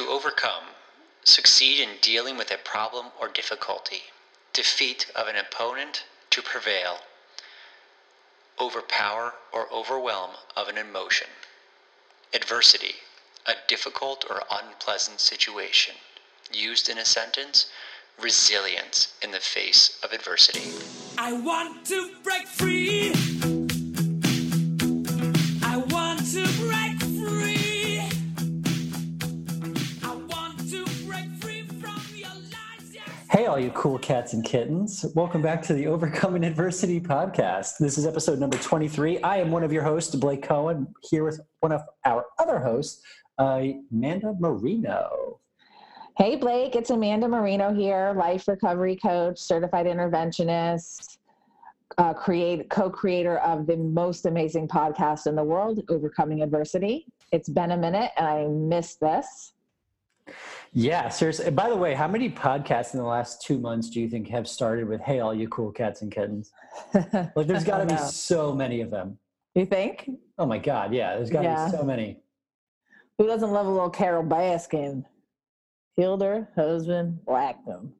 To overcome, succeed in dealing with a problem or difficulty, defeat of an opponent to prevail, overpower or overwhelm of an emotion. Adversity, a difficult or unpleasant situation. Used in a sentence, resilience in the face of adversity. I want to break free. Hey, all you cool cats and kittens. Welcome back to the Overcoming Adversity podcast. This is episode number 23. I am one of your hosts, Blake Cohen, here with one of our other hosts, Amanda Marino. Hey Blake, it's Amanda Marino here, life recovery coach, certified interventionist, uh, create co-creator of the most amazing podcast in the world, Overcoming Adversity. It's been a minute, and I missed this. Yeah, seriously. And By the way, how many podcasts in the last two months do you think have started with "Hey, all you cool cats and kittens"? Like, there's got to be so many of them. You think? Oh my God, yeah, there's got to Yeah. be so many. Who doesn't love a little Carole Baskin? Killed her husband, whacked him.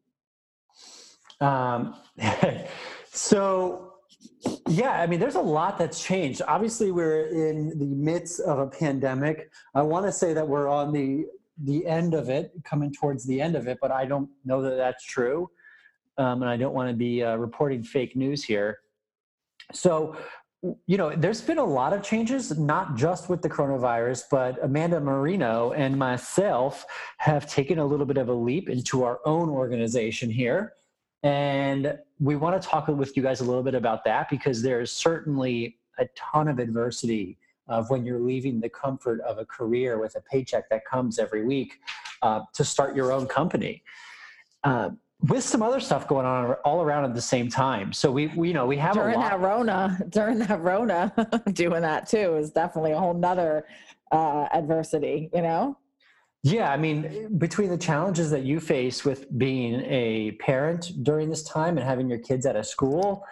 Um, so, yeah, I mean, there's a lot that's changed. Obviously, we're in the midst of a pandemic. I want to say that we're on the the end of it, coming towards the end of it, but I don't know that that's true, um, and I don't want to be uh, reporting fake news here. So, you know, there's been a lot of changes, not just with the coronavirus, but Amanda Marino and myself have taken a little bit of a leap into our own organization here. And we want to talk with you guys a little bit about that because there's certainly a ton of adversity of when you're leaving the comfort of a career with a paycheck that comes every week uh, to start your own company. Uh, with some other stuff going on all around at the same time. So we, we you know, we have During a lot. that Rona, during that Rona, doing that too is definitely a whole nother uh, adversity, you know? Yeah, I mean, between the challenges that you face with being a parent during this time and having your kids at a school,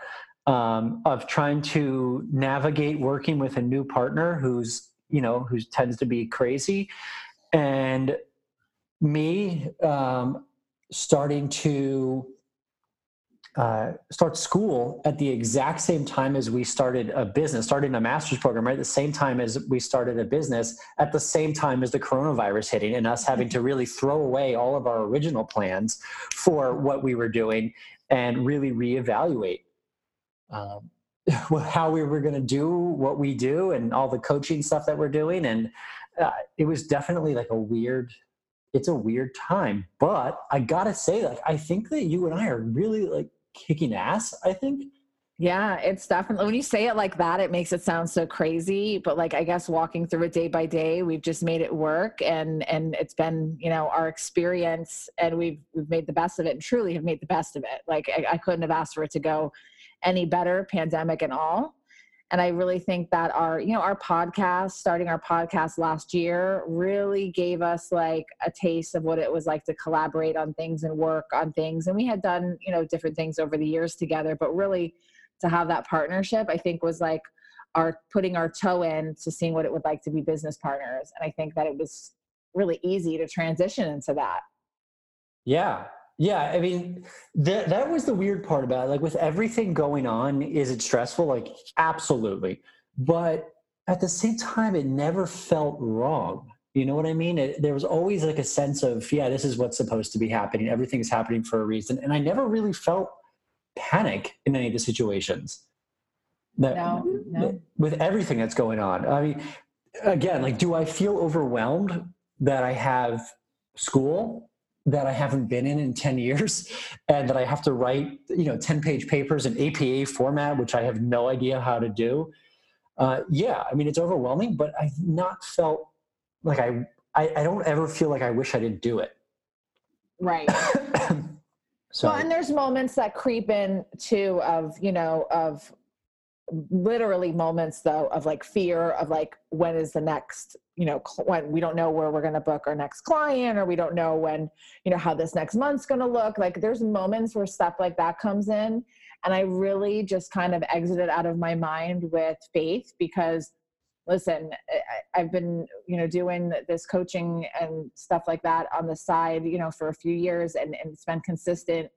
um, of trying to navigate working with a new partner who's, you know, who tends to be crazy, and me um, starting to uh, start school at the exact same time as we started a business, starting a master's program, right? At the same time as we started a business, at the same time as the coronavirus hitting, and us having to really throw away all of our original plans for what we were doing and really reevaluate um, how we were going to do what we do and all the coaching stuff that we're doing. And uh, it was definitely like a weird it's a weird time but i gotta say like i think that you and i are really like kicking ass i think Yeah, it's definitely when you say it like that, it makes it sound so crazy. But like I guess walking through it day by day, we've just made it work and and it's been, you know, our experience and we've we've made the best of it and truly have made the best of it. Like I, I couldn't have asked for it to go any better, pandemic and all. And I really think that our, you know, our podcast, starting our podcast last year, really gave us like a taste of what it was like to collaborate on things and work on things. And we had done, you know, different things over the years together, but really to have that partnership, I think was like our putting our toe in to seeing what it would like to be business partners. And I think that it was really easy to transition into that. yeah. Yeah i mean that that was the weird part about it. Like with everything going on is it stressful? Like absolutely. But at the same time it never felt wrong. You know what i mean? It, there was always like a sense of yeah this is what's supposed to be happening. Everything's happening for a reason. And i never really felt panic in any of the situations that, No, no. with everything that's going on i mean again like do i feel overwhelmed that i have school that i haven't been in in 10 years and that i have to write you know 10 page papers in apa format which i have no idea how to do uh, yeah i mean it's overwhelming but i've not felt like I, I i don't ever feel like i wish i didn't do it Right. so Well, and there's moments that creep in too of, you know, of literally moments though of like fear of like when is the next you know when we don't know where we're going to book our next client or we don't know when you know how this next month's going to look. Like there's moments where stuff like that comes in and i really just kind of exited out of my mind with faith because listen, I, I've been, you know, doing this coaching and stuff like that on the side, you know, for a few years and, and it's been consistent.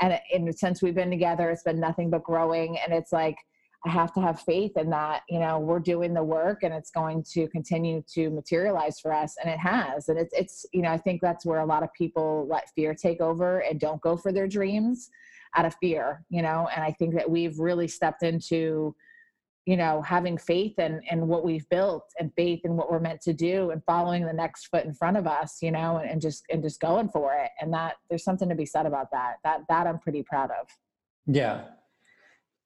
And, and since we've been together, it's been nothing but growing. And it's like, I have to have faith in that, you know, we're doing the work and it's going to continue to materialize for us. And it has. And it's, it's, you know, I think that's where a lot of people let fear take over and don't go for their dreams out of fear, you know, and I think that we've really stepped into, you know having faith in in what we've built and faith in what we're meant to do and following the next foot in front of us you know and, and just and just going for it and that there's something to be said about that that that i'm pretty proud of Yeah.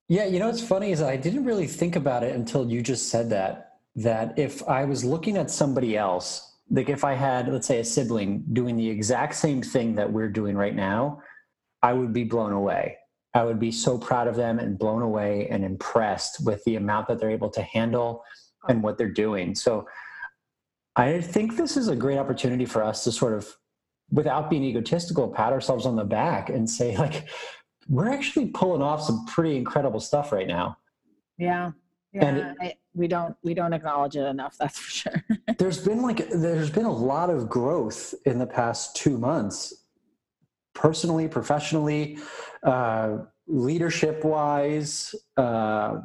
Yeah, you know what's funny is I didn't really think about it until you just said that. That if I was looking at somebody else, like if I had, let's say, a sibling doing the exact same thing that we're doing right now, I would be blown away. I would be so proud of them and blown away and impressed with the amount that they're able to handle and what they're doing. So I think this is a great opportunity for us to sort of, without being egotistical, pat ourselves on the back and say, like, we're actually pulling off some pretty incredible stuff right now. yeah And yeah I, we don't we don't acknowledge it enough that's for sure There's been like there's been a lot of growth in the past two months, personally, professionally, uh, leadership wise. Uh,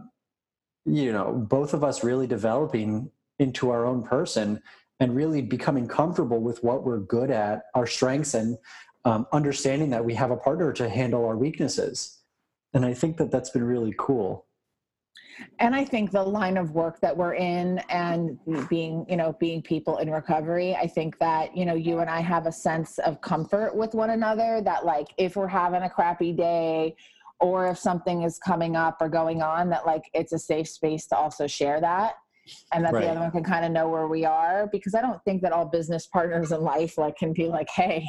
you know, both of us really developing into our own person and really becoming comfortable with what we're good at, our strengths, and um, understanding that we have a partner to handle our weaknesses. And I think that that's been really cool. And i think the line of work that we're in and being you know being people in recovery i think that you know you and i have a sense of comfort with one another that like if we're having a crappy day or if something is coming up or going on that like it's a safe space to also share that and that Right. the other one can kind of know where we are because i don't think that all business partners in life like can be like hey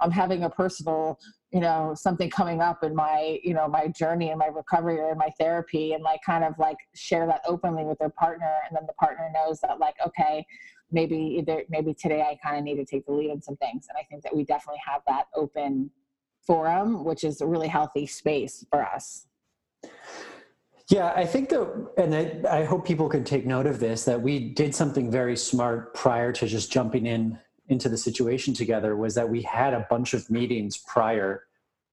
i'm having a personal you know something coming up in my you know my journey and my recovery or in my therapy and like kind of like share that openly with their partner and then the partner knows that like okay maybe either maybe today i kind of need to take the lead in some things. And i think that we definitely have that open forum which is a really healthy space for us. Yeah, I think that, and I, I hope people can take note of this, that we did something very smart prior to just jumping in into the situation together was that we had a bunch of meetings prior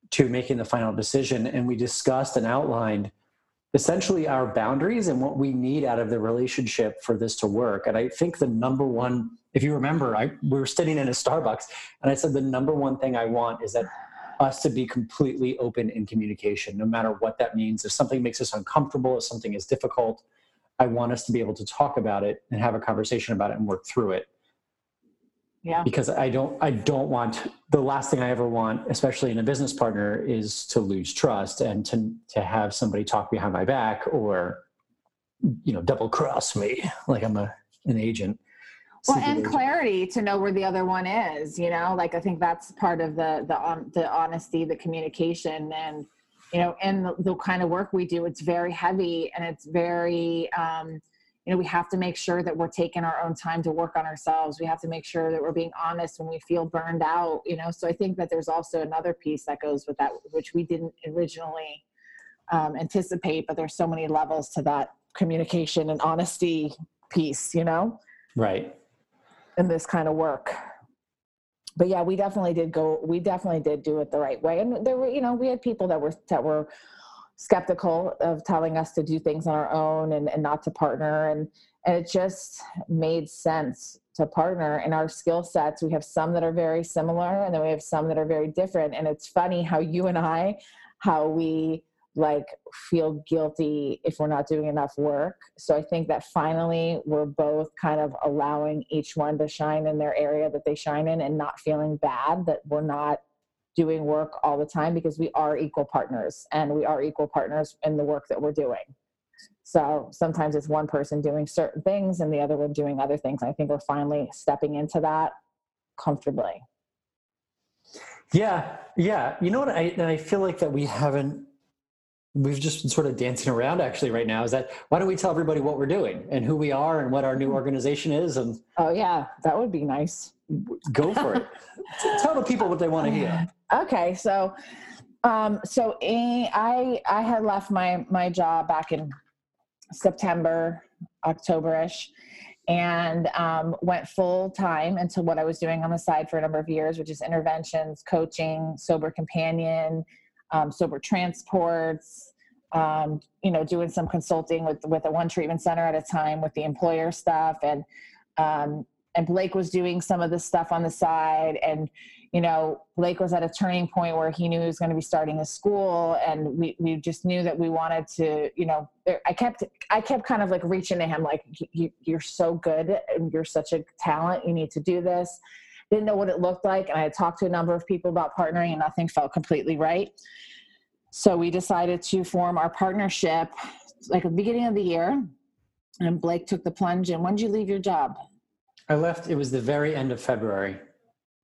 to making the final decision and we discussed and outlined essentially our boundaries and what we need out of the relationship for this to work. And i think the number one if you remember i we were sitting in a starbucks and i said the number one thing i want is that us to be completely open in communication no matter what that means. If something makes us uncomfortable if something is difficult i want us to be able to talk about it and have a conversation about it and work through it yeah because I don't I don't want the last thing I ever want, especially in a business partner, is to lose trust and to to have somebody talk behind my back or you know double cross me like I'm a an agent. well and agent. clarity to know where the other one is you know like i think that's part of the the on the honesty the communication and you know and the, the kind of work we do it's very heavy and it's very um you know we have to make sure that we're taking our own time to work on ourselves we have to make sure that we're being honest when we feel burned out you know so i think that there's also another piece that goes with that which we didn't originally um, anticipate but there's so many levels to that communication and honesty piece you know right. in this kind of work. But yeah, we definitely did go. We definitely did do it the right way, and there were, you know, we had people that were that were skeptical of telling us to do things on our own and, and not to partner, and and it just made sense to partner. In our skill sets, we have some that are very similar, and then we have some that are very different. And it's funny how you and I, how we like feel guilty if we're not doing enough work. So I think that finally we're both kind of allowing each one to shine in their area that they shine in and not feeling bad that we're not doing work all the time because we are equal partners and we are equal partners in the work that we're doing. So sometimes it's one person doing certain things and the other one doing other things. I think we're finally stepping into that comfortably. Yeah, yeah. You know what? I I feel like that we haven't. We've just been sort of dancing around actually right now. Is that why don't we tell everybody what we're doing and who we are and what our new organization is and Oh yeah, that would be nice. go for it. tell the people what they want to hear. Okay, so um, so I I had left my my job back in September, Octoberish, and um, went full time into what I was doing on the side for a number of years, which is interventions, coaching, sober companion, um, sober transports. Um, you know, doing some consulting with with a one treatment center at a time with the employer stuff, and um, and Blake was doing some of the stuff on the side, and you know, Blake was at a turning point where he knew he was going to be starting a school, and we we just knew that we wanted to, you know, I kept I kept kind of like reaching to him, like, you, you're so good, and you're such a talent, you need to do this. Didn't know what it looked like, and I had talked to a number of people about partnering, and nothing felt completely right. So we decided to form our partnership, like at the beginning of the year, and Blake took the plunge. And when did you leave your job? I left. It was the very end of February.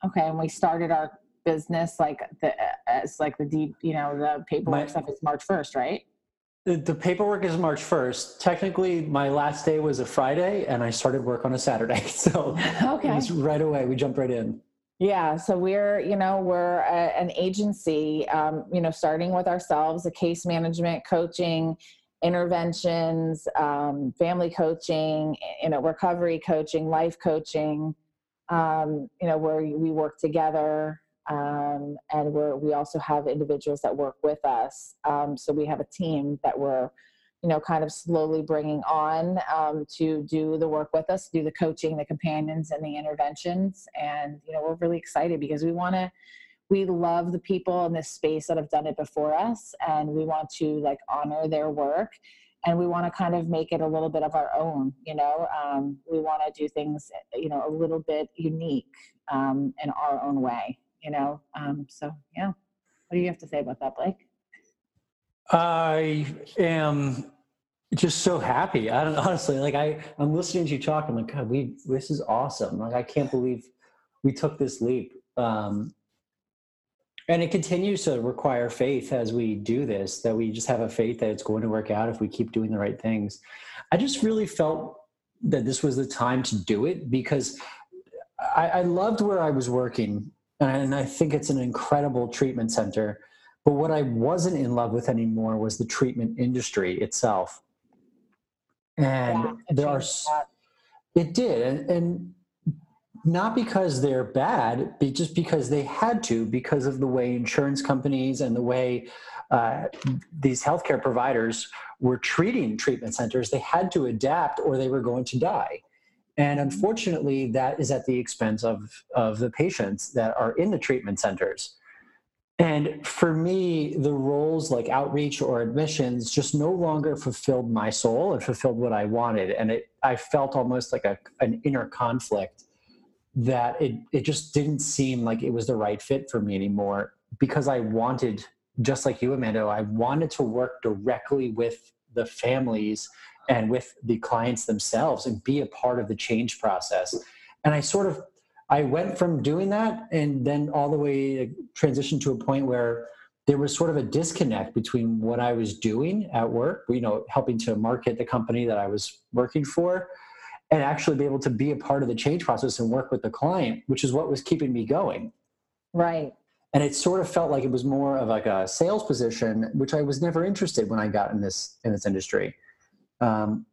Okay, and we started our business like the as like the deep, you know, the paperwork My- stuff is March first, right? The, paperwork is March 1st. Technically, my last day was a Friday, and I started work on a Saturday. So it Okay. was right away. We jumped right in. Yeah, so we're you know we're a, an agency, um, you know, starting with ourselves, a case management, coaching, interventions, um, family coaching, you know, recovery coaching, life coaching. Um, you know, where we work together, um, and we're we also have individuals that work with us. Um, so we have a team that we're you know kind of slowly bringing on um, to do the work with us do the coaching the companions and the interventions. And you know we're really excited because we want to we love the people in this space that have done it before us and we want to like honor their work. And we want to kind of make it a little bit of our own you know? Um, we want to do things you know a little bit unique um, in our own way you know um, so yeah what do you have to say about that blake I am just so happy. I don't honestly like I I'm listening to you talk. I'm like, God, we this is awesome. Like I can't believe we took this leap. Um, and it continues to require faith as we do this. That we just have a faith that it's going to work out if we keep doing the right things. I just really felt that this was the time to do it because I, I loved where I was working, and I think it's an incredible treatment center. But what I wasn't in love with anymore was the treatment industry itself. And Yeah, there are, that. it did. And, and not because they're bad, but just because they had to, because of the way insurance companies and the way uh, these healthcare providers were treating treatment centers, they had to adapt or they were going to die. And unfortunately, that is at the expense of, of the patients that are in the treatment centers. And for me, the roles like outreach or admissions just no longer fulfilled my soul and fulfilled what I wanted. And it, I felt almost like a, an inner conflict that it, it just didn't seem like it was the right fit for me anymore because I wanted, just like you, Amanda, I wanted to work directly with the families and with the clients themselves and be a part of the change process. And I sort of I went from doing that and then all the way transitioned to a point where there was sort of a disconnect between what I was doing at work, you know, helping to market the company that I was working for, and actually be able to be a part of the change process and work with the client, which is what was keeping me going. right And it sort of felt like it was more of like a sales position, which I was never interested when I got in this in this industry. Um,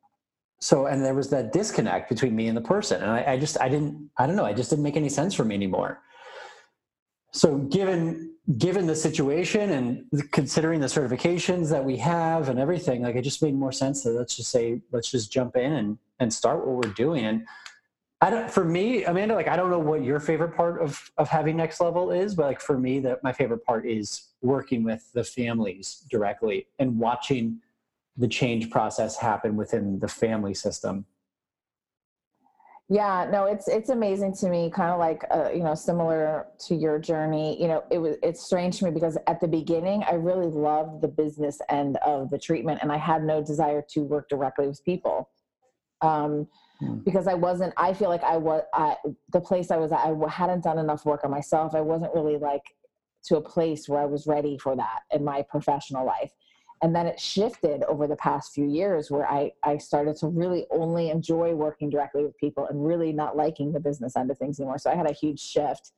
so and there was that disconnect between me and the person and I, I just i didn't i don't know i just didn't make any sense for me anymore so given given the situation and considering the certifications that we have and everything like it just made more sense that let's just say let's just jump in and and start what we're doing and i don't for me amanda like i don't know what your favorite part of of having next level is but like for me that my favorite part is working with the families directly and watching the change process happen within the family system. Yeah, no, it's it's amazing to me, kind of like uh, you know, similar to your journey. You know, it was it's strange to me because at the beginning, I really loved the business end of the treatment, and I had no desire to work directly with people, um, Hmm. because I wasn't. I feel like I was I, the place I was at. I hadn't done enough work on myself. I wasn't really like to a place where I was ready for that in my professional life and then it shifted over the past few years where I, I started to really only enjoy working directly with people and really not liking the business end of things anymore so i had a huge shift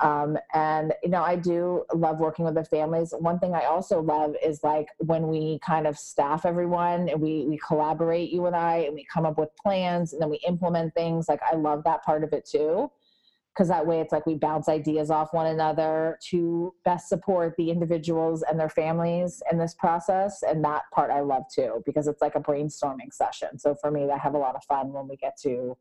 Um, and you know, I do love working with the families. One thing I also love is like when we kind of staff everyone and we we collaborate, you and I, and we come up with plans and then we implement things. Like I love that part of it too because that way it's like we bounce ideas off one another to best support the individuals and their families in this process and that part i love too because it's like a brainstorming session so for me i have a lot of fun when we get to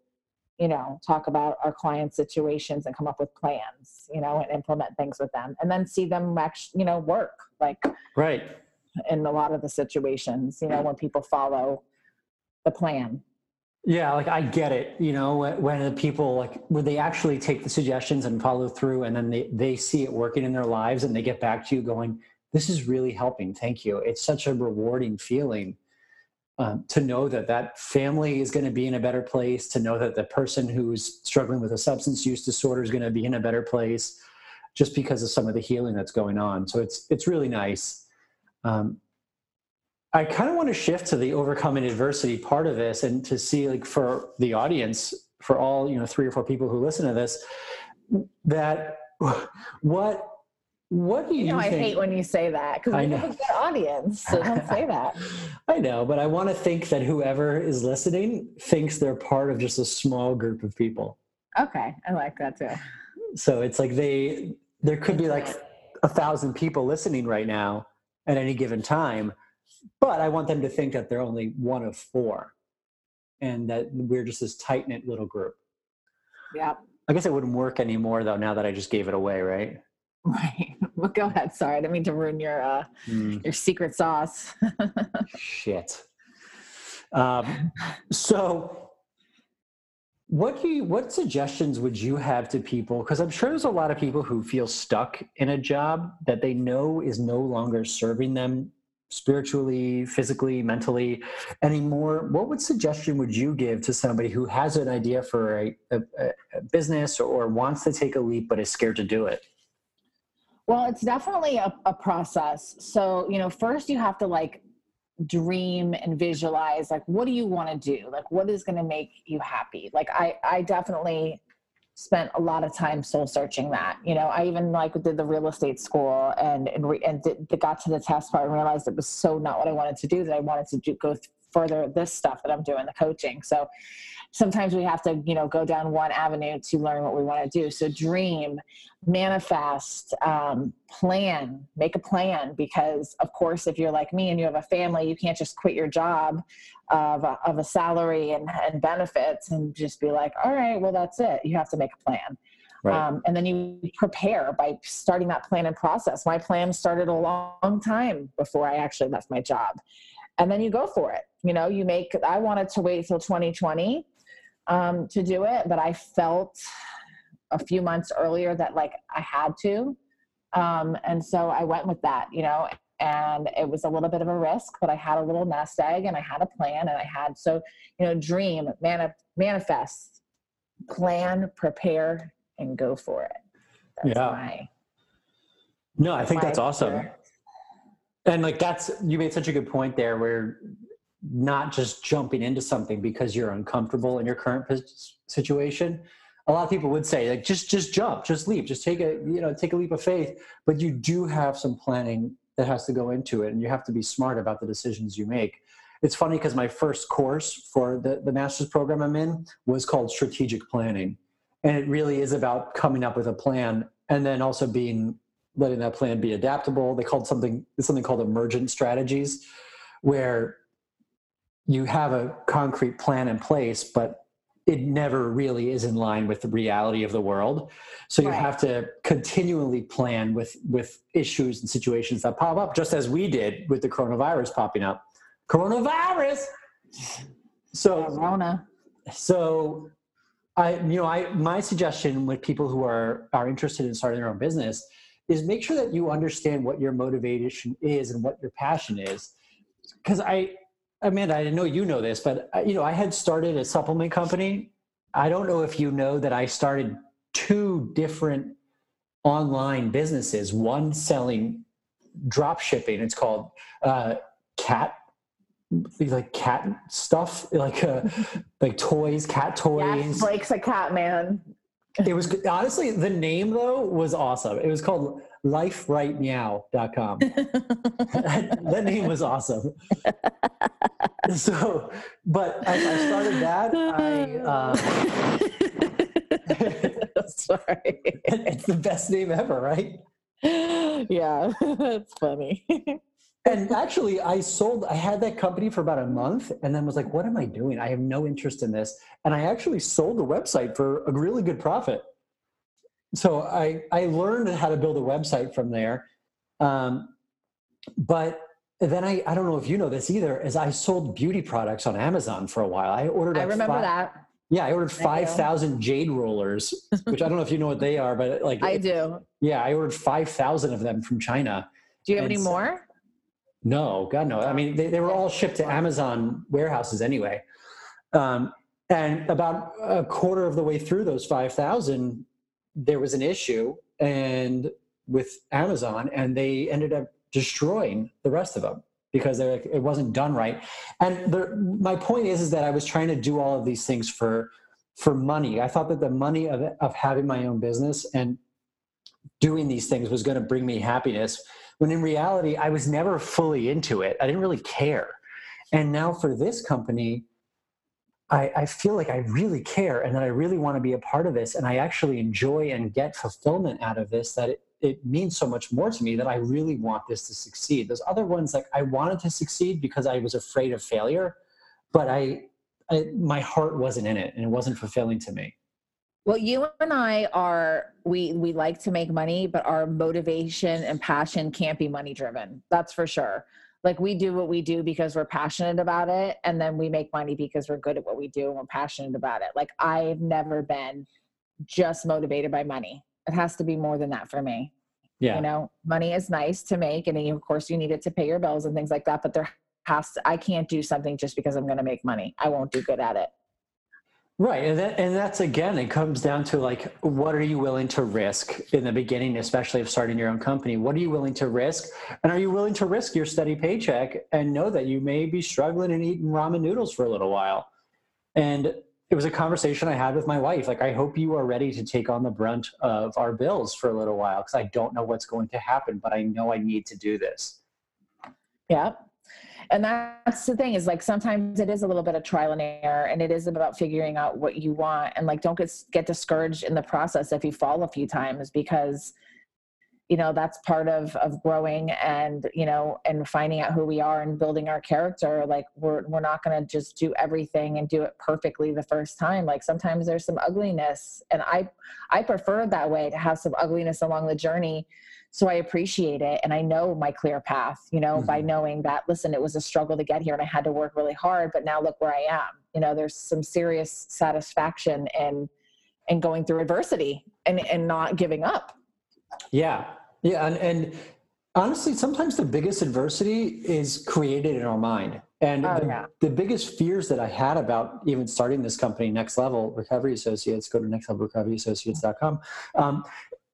you know talk about our client situations and come up with plans you know and implement things with them and then see them actually you know work like Right. in a lot of the situations you know when people follow the plan Yeah, like I get it. You know, when, when the people like when they actually take the suggestions and follow through, and then they they see it working in their lives, and they get back to you going, "This is really helping. Thank you." It's such a rewarding feeling um, to know that that family is going to be in a better place. To know that the person who's struggling with a substance use disorder is going to be in a better place, just because of some of the healing that's going on. So it's it's really nice. Um, I kind of want to shift to the overcoming adversity part of this and to see like for the audience, for all, you know, three or four people who listen to this, that what what do you, you know i hate when you say that because I we have a good audience so don't say that I know, but I want to think that whoever is listening thinks they're part of just a small group of people. okay i like that too So it's like they there could be like a thousand people listening right now at any given time, but I want them to think that they're only one of four, and that we're just this tight knit little group. yeah I guess it wouldn't work anymore though. Now that I just gave it away, right? Right. Well, go ahead. Sorry, I didn't mean to ruin your uh, Mm, your secret sauce. shit. Um, so, what do you? What suggestions would you have to people? Because I'm sure there's a lot of people who feel stuck in a job that they know is no longer serving them spiritually, physically, mentally anymore. What would suggestion would you give to somebody who has an idea for a, a, a business or wants to take a leap but is scared to do it? Well, it's definitely a, a process. So, you know, first you have to like dream and visualize like what do you want to do? Like what is going to make you happy? Like I I definitely spent a lot of time soul searching that. You know, I even like did the real estate school and and, re, and got to the test part and realized it was so not what I wanted to do that I wanted to do, go th- further this stuff that I'm doing the coaching. So sometimes we have to you know go down one avenue to learn what we want to do. So dream manifest um, plan make a plan because of course if you're like me and you have a family you can't just quit your job of a, of a salary and, and benefits and just be like all right well that's it. You have to make a plan. Um, and then you prepare by starting that plan and process. My plan started a long time before i actually left my job. And then you go for it. You know you make i wanted to wait till 2020 um, to do it but i felt a few months earlier that like i had to um, and so i went with that you know and it was a little bit of a risk but i had a little nest egg and i had a plan and i had so you know dream mani- manifest plan prepare and go for it that's Yeah. my No, I think that's awesome. And like that's you made such a good point there where not just jumping into something because you're uncomfortable in your current situation. A lot of people would say like just just jump, just leap, just take a you know take a leap of faith, but you do have some planning that has to go into it and you have to be smart about the decisions you make. It's funny because my first course for the, the master's program I'm in was called strategic planning. And it really is about coming up with a plan and then also being letting that plan be adaptable. They called something something called emergent strategies, where you have a concrete plan in place, but it never really is in line with the reality of the world. So you Right. have to continually plan with with issues and situations that pop up, just as we did with the coronavirus popping up. Coronavirus. So Rona. so i you know i my suggestion with people who are are interested in starting their own business is make sure that you understand what your motivation is and what your passion is because i amanda i know you know this but uh, you know i had started a supplement company i don't know if you know that i started two different online businesses one selling drop shipping it's called uh, cat like cat stuff like uh, like toys cat toys Yes, Blake's a cat man. It was honestly the name though was awesome. It was called liferightmeow.com. that, name was awesome. So, but as I started that, I uh, Sorry. it's the best name ever, right? yeah, that's funny. And actually, I sold. I had that company for about a month, and then was like, "What am I doing? I have no interest in this." And I actually sold the website for a really good profit. So I I learned how to build a website from there. Um, but then I I don't know if you know this either. Is I sold beauty products on Amazon for a while. I ordered. I like remember fi- that. Yeah, I ordered five thousand jade rollers, which I don't know if you know what they are, but like I do. yeah, I ordered five thousand of them from China. Do you have And any more? No, God, no. I mean, they, they were all shipped to Amazon warehouses anyway. Um, and about a quarter of the way through those 5,000, there was an issue and with Amazon, and they ended up destroying the rest of them because like, it wasn't done right. And my point is, is that I was trying to do all of these things for for money. I thought that the money of, of having my own business and doing these things was going to bring me happiness when in reality i was never fully into it i didn't really care and now for this company I, I feel like i really care and that i really want to be a part of this and i actually enjoy and get fulfillment out of this that it, it means so much more to me that i really want this to succeed those other ones like i wanted to succeed because i was afraid of failure but i, I my heart wasn't in it and it wasn't fulfilling to me Well, you and I are we we like to make money, but our motivation and passion can't be money driven. That's for sure. Like we do what we do because we're passionate about it, and then we make money because we're good at what we do and we're passionate about it. Like I've never been just motivated by money. It has to be more than that for me. yeah You know, money is nice to make, and of course you need it to pay your bills and things like that. But there has to, I can't do something just because I'm going to make money. I won't do good at it. Right, and that, and that's again, it comes down to like, what are you willing to risk in the beginning, especially of starting your own company? What are you willing to risk, and are you willing to risk your steady paycheck and know that you may be struggling and eating ramen noodles for a little while? And it was a conversation I had with my wife. Like, I hope you are ready to take on the brunt of our bills for a little while because I don't know what's going to happen, but I know I need to do this. Yeah. And that's the thing is like sometimes it is a little bit of trial and error and it is about figuring out what you want and like don't get get discouraged in the process if you fall a few times because you know that's part of of growing and you know and finding out who we are and building our character. Like we're we're not going to just do everything and do it perfectly the first time. Like sometimes there's some ugliness and i i prefer that way to have some ugliness along the journey so i appreciate it and i know my clear path you know by knowing that listen it was a struggle to get here and i had to work really hard but now look where i am you know there's some serious satisfaction in in going through adversity and and not giving up Yeah, yeah, and, and honestly, sometimes the biggest adversity is created in our mind. And Oh, the, yeah. the biggest fears that I had about even starting this company, Next Level Recovery Associates, go to nextlevelrecoveryassociates.com. Um,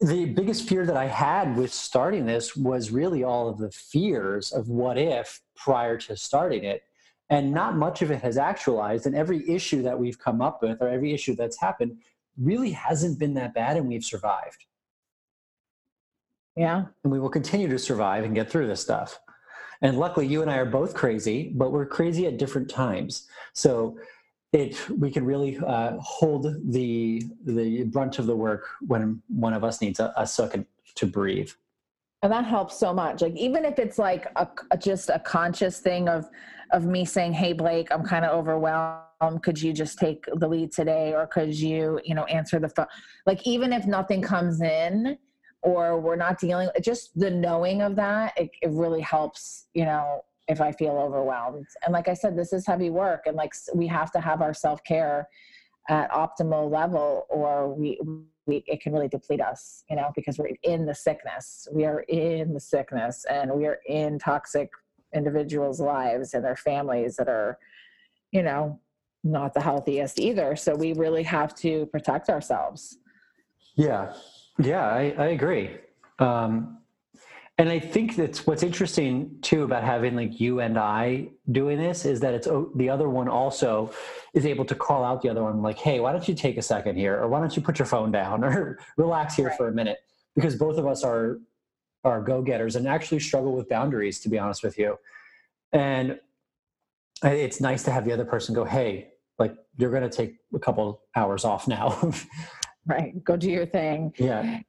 the biggest fear that I had with starting this was really all of the fears of what if prior to starting it. And not much of it has actualized. And every issue that we've come up with or every issue that's happened really hasn't been that bad, and we've survived yeah and we will continue to survive and get through this stuff. And luckily, you and I are both crazy, but we're crazy at different times. So it we can really uh, hold the the brunt of the work when one of us needs a, a second to breathe. and that helps so much. Like even if it's like a, a- just a conscious thing of of me saying hey blake i'm kind of overwhelmed. Could you just take the lead today? Or could you you know answer the phone like even if nothing comes in or we're not dealing just the knowing of that it, it really helps you know if i feel overwhelmed and like i said this is heavy work and like we have to have our self-care at optimal level or we we, it can really deplete us, you know, because we're in the sickness. We are in the sickness and we are in toxic individuals' lives and their families that are, you know, not the healthiest either. So we really have to protect ourselves. Yeah, yeah, I, I agree. Um, And I think that's what's interesting too about having like you and I doing this is that it's the other one also is able to call out the other one like, hey, why don't you take a second here, or why don't you put your phone down, or relax here Right. for a minute, because both of us are are go getters and actually struggle with boundaries, to be honest with you. And it's nice to have the other person go, hey, like you're going to take a couple hours off now. Right. Go do your thing. yeah.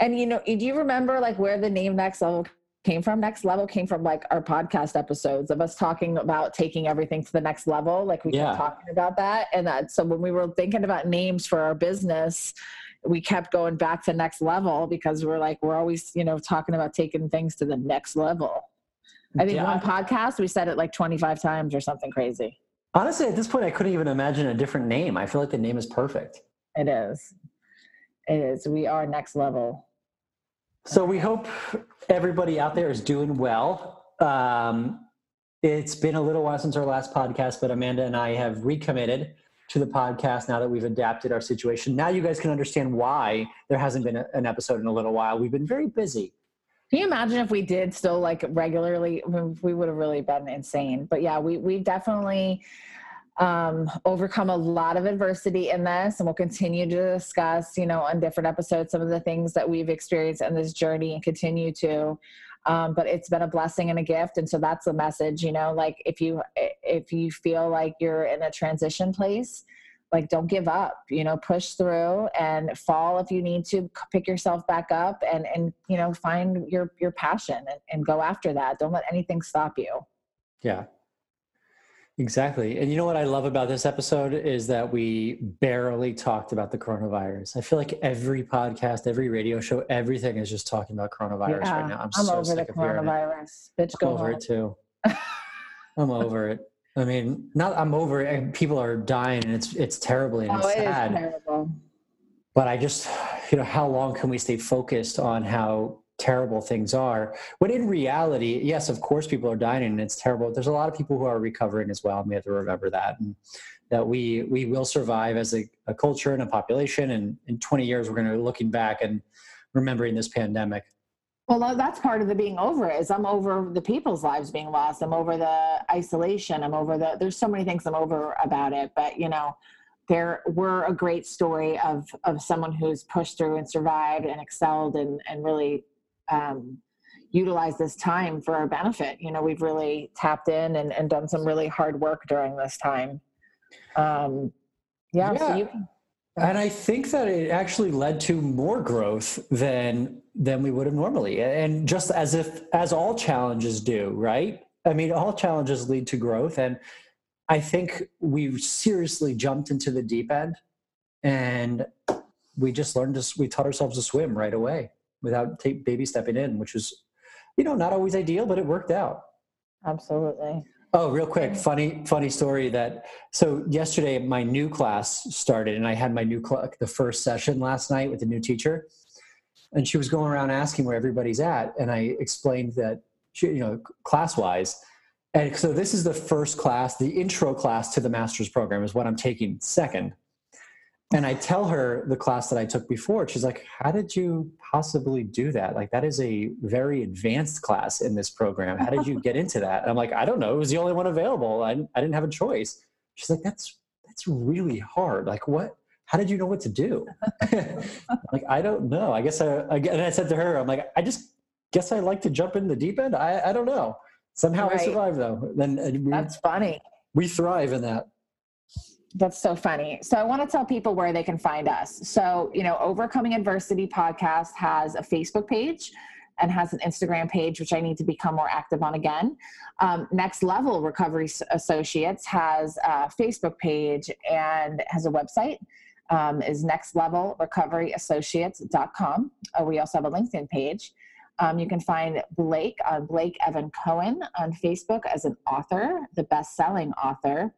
And you know, do you remember like where the name Next Level came from? Next Level came from like our podcast episodes of us talking about taking everything to the next level. Like we Yeah. kept talking about that. And that so when we were thinking about names for our business, we kept going back to next level because we're like, we're always, you know, talking about taking things to the next level. I think Yeah. one podcast we said it like 25 times or something crazy. Honestly, at this point, I couldn't even imagine a different name. I feel like the name is perfect. It is. Is. We are next level. So we hope everybody out there is doing well. Um, it's been a little while since our last podcast, but Amanda and I have recommitted to the podcast now that we've adapted our situation. Now you guys can understand why there hasn't been a, an episode in a little while. We've been very busy. Can you imagine if we did still like regularly? We would have really been insane. But yeah, we we definitely um, overcome a lot of adversity in this, and we'll continue to discuss, you know, on different episodes some of the things that we've experienced in this journey and continue to. Um, but it's been a blessing and a gift, and so that's the message. You know, like if you if you feel like you're in a transition place, like don't give up you know push through and fall if you need to pick yourself back up and and you know find your your passion and, and go after that don't let anything stop you Yeah. Exactly. And you know what I love about this episode is that we barely talked about the coronavirus. I feel like every podcast, every radio show, everything is just talking about coronavirus Yeah, right now. I'm, i'm so over the sick of hearing it. coronavirus bitch I'm go over home. it too. I'm over it. I mean, not I'm over it. People are dying, and it's it's terribly and oh it's it sad. terrible But I just, you know, how long can we stay focused on how terrible things are? But in reality, yes, of course, people are dying, and it's terrible. There's a lot of people who are recovering as well, and we have to remember that, and that we we will survive as a, a culture and a population. And in 20 years, we're going to be looking back and remembering this pandemic. well that's part of the being over is i'm over the people's lives being lost i'm over the isolation i'm over the there's so many things i'm over about it but you know there were a great story of of someone who's pushed through and survived and excelled and and really um, utilized this time for our benefit. You know, we've really tapped in and, and done some really hard work during this time. Um, yeah, so Yeah. can, And I think that it actually led to more growth than than we would have normally. And just as if as all challenges do, right? I mean, all challenges lead to growth. And I think we seriously jumped into the deep end and we just learned to we taught ourselves to swim right away without baby stepping in, which was, you know, not always ideal, but it worked out. absolutely. Oh, real quick, funny, funny story that so yesterday my new class started and I had my new cl- the first session last night with the new teacher, and she was going around asking where everybody's at, and I explained that she, you know class wise, and so this is the first class, the intro class to the master's program is what I'm taking second, and I tell her the class that I took before. She's like, "How did you possibly do that? Like that is a very advanced class in this program. How did you get into that?" And I'm like, "I don't know. It was the only one available. I, I didn't have a choice." She's like, "That's that's really hard. Like what? How did you know what to do?" Like, "I don't know. I guess I." I and I said to her, "I'm like, I just guess I like to jump in the deep end. I I don't know. Somehow I Right. survive though. Then we, That's funny. we thrive in that." That's so funny. So I want to tell people where they can find us. So, you know, Overcoming Adversity podcast has a Facebook page and has an Instagram page, which I need to become more active on again. Um, Next Level Recovery Associates has a Facebook page and has a website. Um, is nextlevelrecoveryassociates.com. Uh, we also have a LinkedIn page. Um, you can find Blake on Blake Evan Cohen on Facebook as an author, the best-selling author.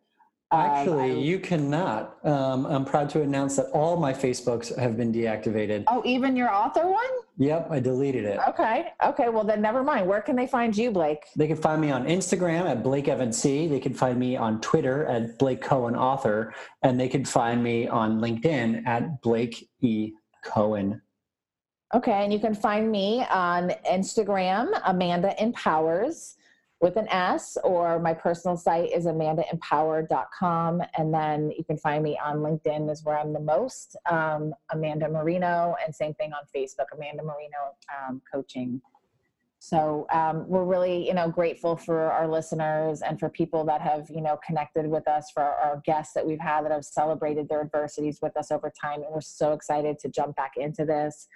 Of- Actually, I- you cannot. Um, I'm proud to announce that all my Facebooks have been deactivated. Oh, even your author one? Yep, I deleted it. Okay. Okay. Well, then never mind. Where can they find you, Blake? They can find me on Instagram at Blake Evan C. They can find me on Twitter at Blake Cohen Author, and they can find me on LinkedIn at Blake E. Cohen. Okay, and you can find me on Instagram, Amanda Empowers with an S, or my personal site is amandaempower.com. And then you can find me on LinkedIn, is where I'm the most, um, Amanda Marino, and same thing on Facebook, Amanda Marino um, Coaching. So um, we're really, you know, grateful for our listeners and for people that have, you know, connected with us, for our guests that we've had that have celebrated their adversities with us over time. And we're so excited to jump back into this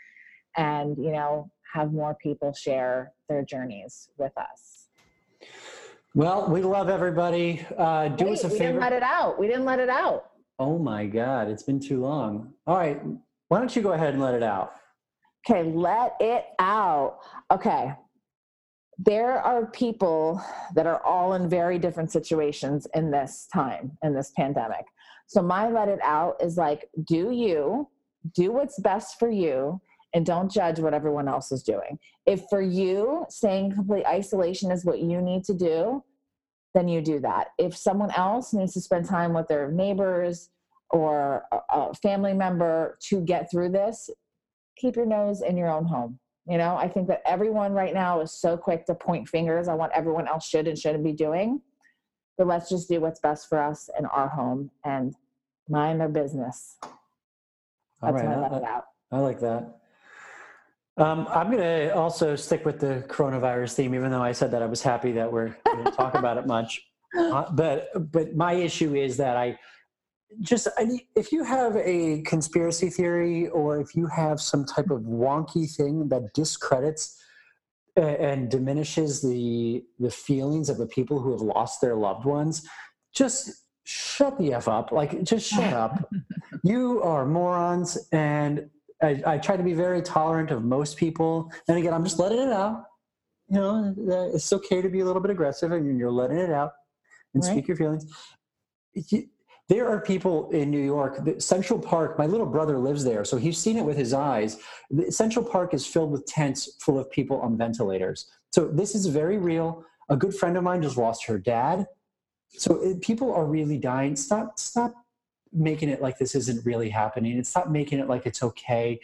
and, you know, have more people share their journeys with us. Well, we love everybody. Uh, do Wait, us a we favor. didn't let it out. We didn't let it out. oh my God, it's been too long. All right, why don't you go ahead and let it out? Okay, let it out. Okay. There are people that are all in very different situations in this time, in this pandemic. So, my let it out is like, do you, do what's best for you, and don't judge what everyone else is doing. If for you, staying complete isolation is what you need to do, then you do that. If someone else needs to spend time with their neighbors or a, family member to get through this, keep your nose in your own home. You know, I think that everyone right now is so quick to point fingers on what everyone else should and shouldn't be doing. But let's just do what's best for us in our home and mind their business. All That's right, my I, I- out. I like that. Um, I'm going to also stick with the coronavirus theme, even though I said that I was happy that we're going to talk about it much. Uh, but but my issue is that I just I, if you have a conspiracy theory or if you have some type of wonky thing that discredits and diminishes the the feelings of the people who have lost their loved ones, just shut the f up. Like just shut up. you are morons, and I, I try to be very tolerant of most people. And again, I'm just letting it out. You know, it's okay to be a little bit aggressive, and you're letting it out and Right. speak your feelings. There are people in New York. Central Park. My little brother lives there, so he's seen it with his eyes. Central Park is filled with tents full of people on ventilators. So this is very real. A good friend of mine just lost her dad. So people are really dying. Stop, stop making it like this isn't really happening and stop making it like it's okay.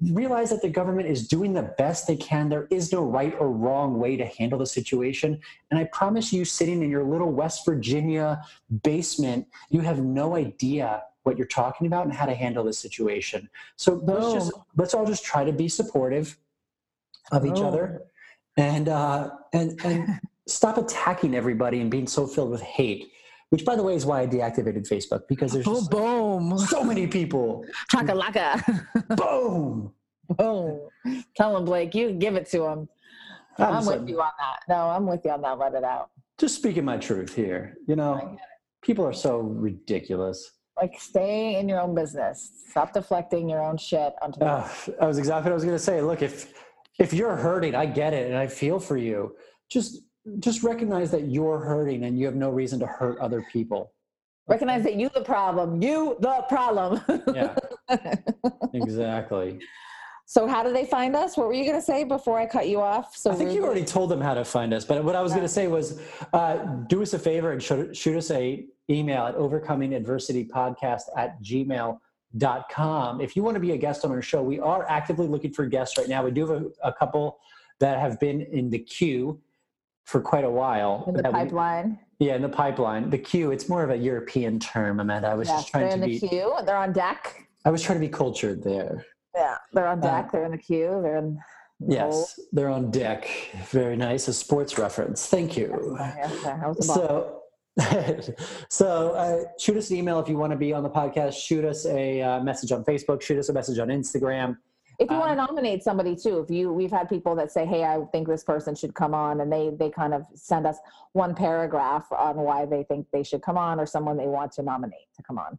Realize that the government is doing the best they can. There is no right or wrong way to handle the situation. And I promise you, sitting in your little West Virginia basement, you have no idea what you're talking about and how to handle the situation. So let's just let's all just try to be supportive of each other and uh, and and stop attacking everybody and being so filled with hate. Which, by the way, is why I deactivated Facebook because there's Boom, just boom. so many people. Chaka laka. Boom. boom. Tell him, Blake, you give it to him. I'm I'm with you on that. No, I'm with you on that. Let it out. just speaking my truth here. You know, people are so ridiculous. Like, stay in your own business. Stop deflecting your own shit onto the Uh, I was exactly what I was going to say. Look, if if you're hurting, I get it, and I feel for you. Just just recognize that you're hurting, and you have no reason to hurt other people. Recognize that you the problem. You the problem. Yeah, exactly. so how do they find us? What were you gonna say before I cut you off? So I think you already told them how to find us, but what I was going to say was, uh, do us a favor and shoot, shoot us a email at overcomingadversitypodcast at gmail.com. If you want to be a guest on our show, we are actively looking for guests right now. We do have a, a couple that have been in the queue for quite a while. in the that we- pipeline. yeah, in the pipeline. The queue, it's more of a European term, Amanda. I was Yes, just they're trying in to the be, queue. They're on deck. I was trying to be cultured there. Yeah, they're on Uh, deck. they're in the queue. They're in. Yes, they're on deck. Very nice. A sports reference. Thank you. Yes. So, so uh, shoot us an email if you want to be on the podcast. Shoot us a uh, message on Facebook. Shoot us a message on Instagram. If you want to um, nominate somebody too, if you we've had people that say, "Hey, I think this person should come on," and they they kind of send us one paragraph on why they think they should come on, or someone they want to nominate to come on.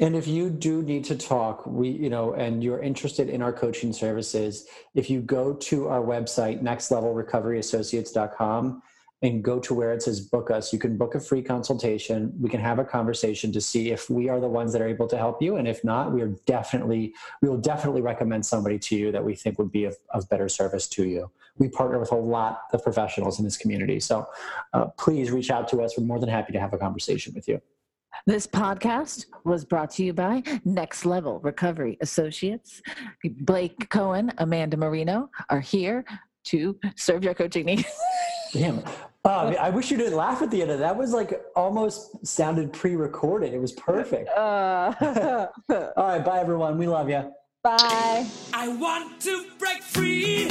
And if you do need to talk, we, you know, and you're interested in our coaching services, if you go to our website, nextlevelrecoveryassociates.com, and go to where it says book us, you can book a free consultation. We can have a conversation to see if we are the ones that are able to help you. And if not, we are definitely, we will definitely recommend somebody to you that we think would be of, of better service to you. We partner with a lot of professionals in this community. So uh, please reach out to us. We're more than happy to have a conversation with you. This podcast was brought to you by Next Level Recovery Associates. Blake Cohen, Amanda Marino are here to serve your coaching needs. Damn. Oh, I wish you didn't laugh at the end of that. That was like almost sounded pre-recorded. It was perfect. Uh, All right, bye everyone. We love you. bye. I want to break free